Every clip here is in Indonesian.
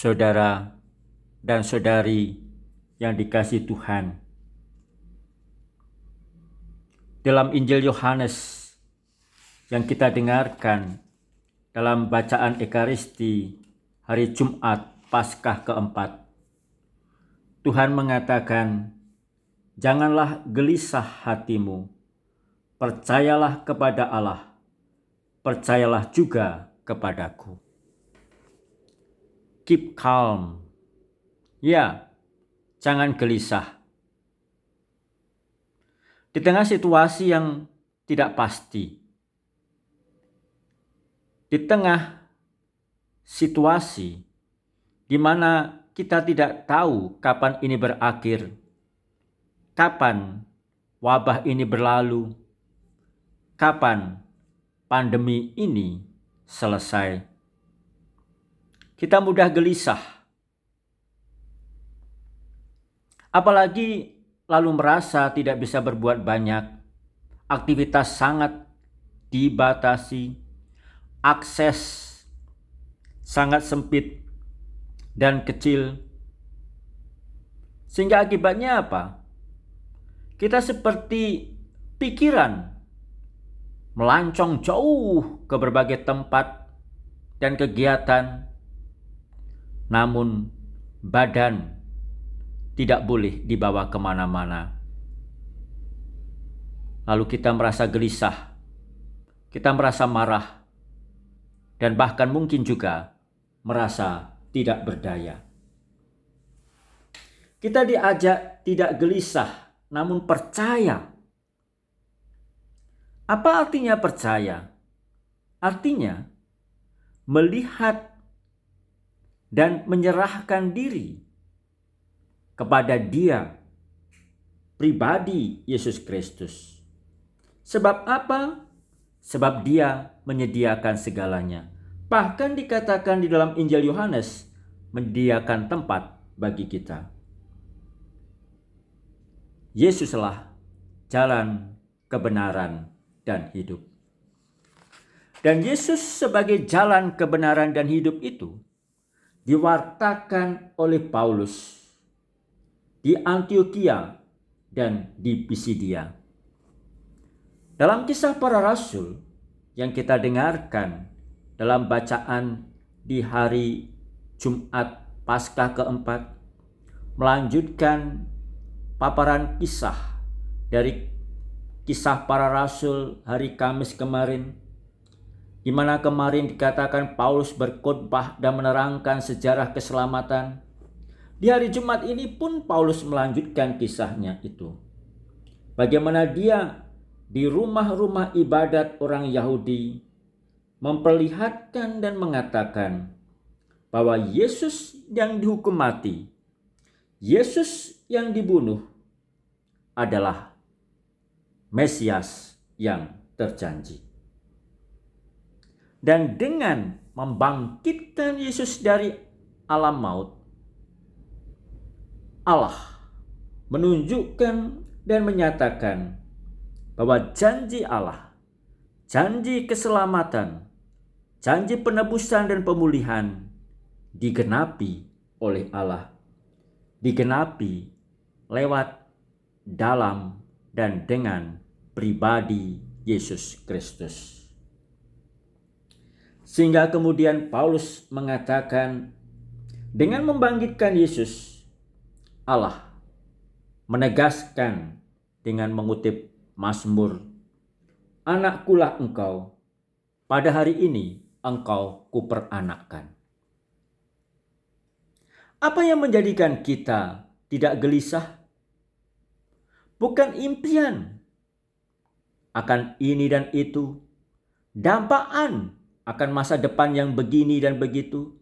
saudara dan saudari yang dikasih Tuhan. Dalam Injil Yohanes yang kita dengarkan dalam bacaan Ekaristi hari Jumat Paskah keempat, Tuhan mengatakan, "Janganlah gelisah hatimu, percayalah kepada Allah, percayalah juga kepadaku." Keep calm. Ya, jangan gelisah. Di tengah situasi yang tidak pasti, di tengah situasi di mana kita tidak tahu kapan ini berakhir, kapan wabah ini berlalu, kapan pandemi ini selesai. Kita mudah gelisah, apalagi lalu merasa tidak bisa berbuat banyak, aktivitas sangat dibatasi, akses sangat sempit dan kecil. Sehingga akibatnya apa? Kita seperti pikiran melancong jauh ke berbagai tempat dan kegiatan, namun badan tidak boleh dibawa ke mana-mana. Lalu kita merasa gelisah, kita merasa marah, dan bahkan mungkin juga merasa tidak berdaya. Kita diajak tidak gelisah, namun percaya. Apa artinya percaya? Artinya melihat dan menyerahkan diri kepada Dia pribadi Yesus Kristus. Sebab apa? Sebab Dia menyediakan segalanya. Bahkan dikatakan di dalam Injil Yohanes, menyediakan tempat bagi kita. Yesuslah jalan kebenaran dan hidup. Dan Yesus sebagai jalan kebenaran dan hidup itu diwartakan oleh Paulus di Antioquia dan di Pisidia. Dalam kisah para rasul yang kita dengarkan dalam bacaan di hari Jumat Paskah keempat melanjutkan paparan kisah dari kisah para rasul hari Kamis kemarin di mana kemarin dikatakan Paulus berkhotbah dan menerangkan sejarah keselamatan di hari Jumat ini pun Paulus melanjutkan kisahnya itu. Bagaimana dia di rumah-rumah ibadat orang Yahudi memperlihatkan dan mengatakan bahwa Yesus yang dihukum mati, Yesus yang dibunuh adalah Mesias yang terjanji. Dan dengan membangkitkan Yesus dari alam maut, Allah menunjukkan dan menyatakan bahwa janji Allah, janji keselamatan, janji penebusan dan pemulihan digenapi oleh Allah, digenapi lewat dalam dan dengan pribadi Yesus Kristus. Sehingga kemudian Paulus mengatakan dengan membangkitkan Yesus Allah menegaskan dengan mengutip Mazmur, Anakkulah engkau, pada hari ini engkau kuperanakkan. Apa yang menjadikan kita tidak gelisah? Bukan impian akan ini dan itu, dampaan akan masa depan yang begini dan begitu,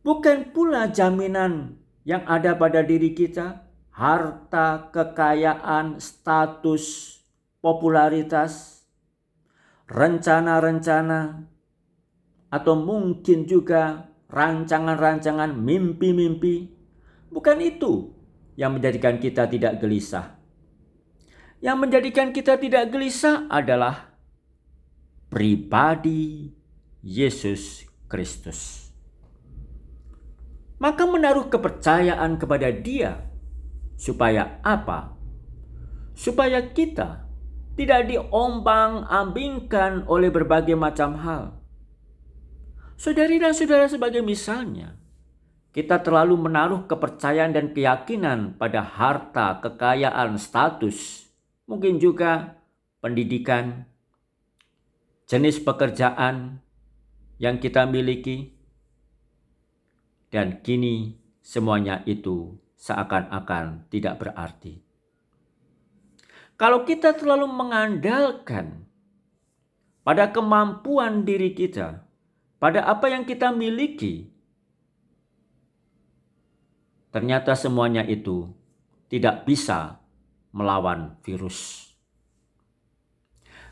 bukan pula jaminan yang ada pada diri kita, harta, kekayaan, status, popularitas, rencana-rencana, atau mungkin juga rancangan-rancangan mimpi-mimpi. Bukan itu yang menjadikan kita tidak gelisah. Yang menjadikan kita tidak gelisah adalah pribadi Yesus Kristus. maka menaruh kepercayaan kepada Dia supaya apa? Supaya kita tidak diombang-ambingkan oleh berbagai macam hal. Saudari dan saudara sebagai misalnya, kita terlalu menaruh kepercayaan dan keyakinan pada harta, kekayaan, status, mungkin juga pendidikan, jenis pekerjaan yang kita miliki, dan kini semuanya itu seakan-akan tidak berarti. Kalau kita terlalu mengandalkan pada kemampuan diri kita, pada apa yang kita miliki, ternyata semuanya itu tidak bisa melawan virus.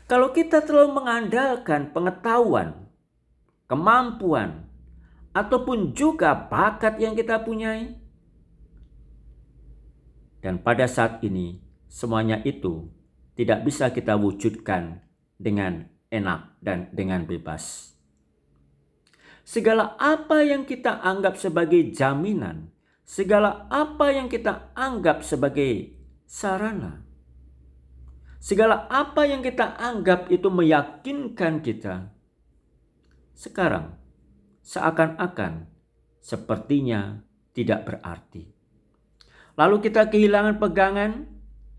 Kalau kita terlalu mengandalkan pengetahuan, kemampuan, ataupun juga bakat yang kita punyai, dan pada saat ini semuanya itu tidak bisa kita wujudkan dengan enak dan dengan bebas. Segala apa yang kita anggap sebagai jaminan, segala apa yang kita anggap sebagai sarana, Segala apa yang kita anggap itu meyakinkan kita. Sekarang seakan-akan sepertinya tidak berarti. Lalu kita kehilangan pegangan,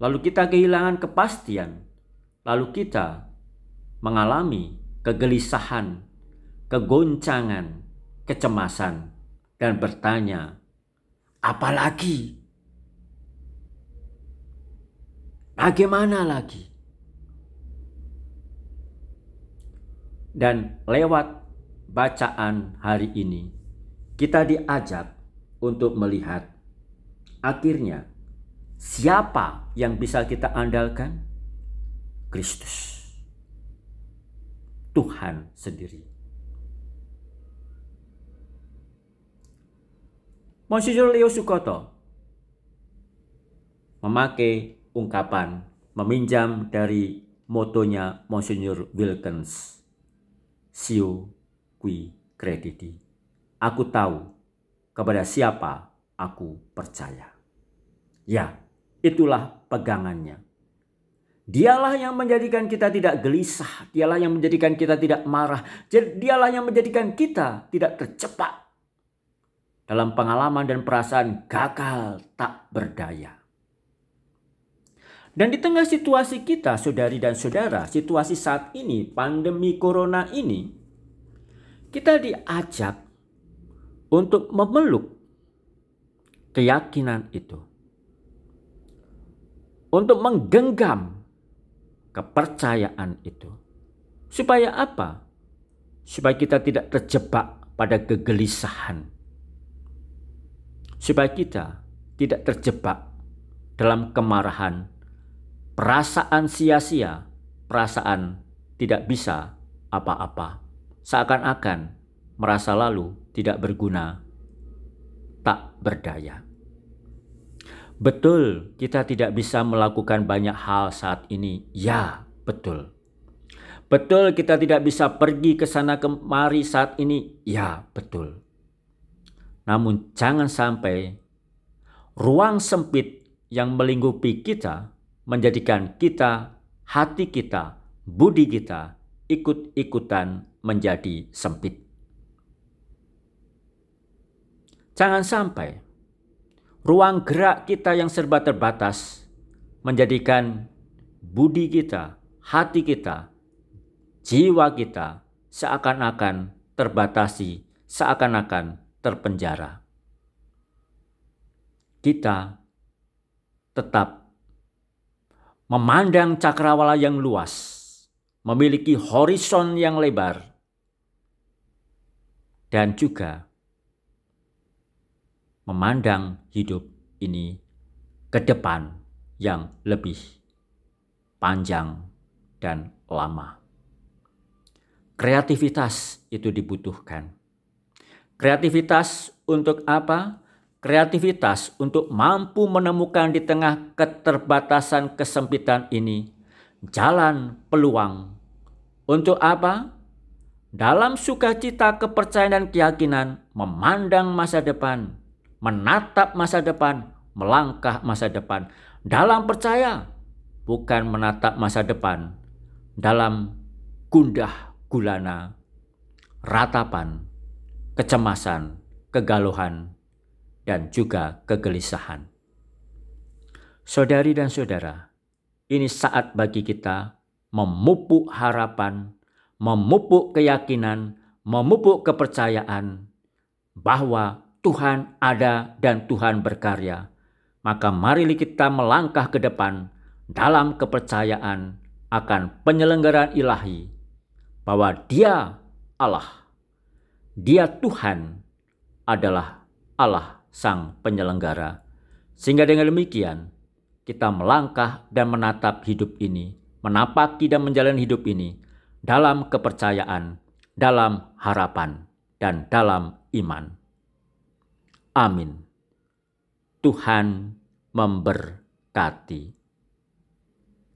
lalu kita kehilangan kepastian, lalu kita mengalami kegelisahan, kegoncangan, kecemasan, dan bertanya, apalagi Bagaimana lagi? Dan lewat bacaan hari ini, kita diajak untuk melihat akhirnya siapa yang bisa kita andalkan? Kristus. Tuhan sendiri. Monsignor Leo Sukoto memakai ungkapan meminjam dari motonya Monsignor Wilkins. Sio qui crediti. Aku tahu kepada siapa aku percaya. Ya, itulah pegangannya. Dialah yang menjadikan kita tidak gelisah, dialah yang menjadikan kita tidak marah, dialah yang menjadikan kita tidak tercepat dalam pengalaman dan perasaan gagal tak berdaya. Dan di tengah situasi kita, saudari dan saudara, situasi saat ini, pandemi corona ini, kita diajak untuk memeluk keyakinan itu. Untuk menggenggam kepercayaan itu. Supaya apa? Supaya kita tidak terjebak pada kegelisahan. Supaya kita tidak terjebak dalam kemarahan perasaan sia-sia, perasaan tidak bisa apa-apa, seakan-akan merasa lalu tidak berguna, tak berdaya. Betul, kita tidak bisa melakukan banyak hal saat ini. Ya, betul. Betul, kita tidak bisa pergi ke sana kemari saat ini. Ya, betul. Namun, jangan sampai ruang sempit yang melingkupi kita menjadikan kita, hati kita, budi kita ikut-ikutan menjadi sempit. Jangan sampai ruang gerak kita yang serba terbatas menjadikan budi kita, hati kita, jiwa kita seakan-akan terbatasi, seakan-akan terpenjara. Kita tetap memandang cakrawala yang luas, memiliki horizon yang lebar, dan juga memandang hidup ini ke depan yang lebih panjang dan lama. Kreativitas itu dibutuhkan. Kreativitas untuk apa? kreativitas untuk mampu menemukan di tengah keterbatasan kesempitan ini jalan peluang. Untuk apa? Dalam sukacita kepercayaan dan keyakinan memandang masa depan menatap masa depan, melangkah masa depan dalam percaya, bukan menatap masa depan dalam gundah gulana, ratapan, kecemasan, kegaluhan, dan juga kegelisahan. Saudari dan saudara, ini saat bagi kita memupuk harapan, memupuk keyakinan, memupuk kepercayaan bahwa Tuhan ada dan Tuhan berkarya, maka mari kita melangkah ke depan dalam kepercayaan akan penyelenggaraan ilahi bahwa Dia Allah, Dia Tuhan adalah Allah Sang Penyelenggara. Sehingga dengan demikian kita melangkah dan menatap hidup ini, menapaki dan menjalani hidup ini dalam kepercayaan, dalam harapan, dan dalam iman. Amin. Tuhan memberkati.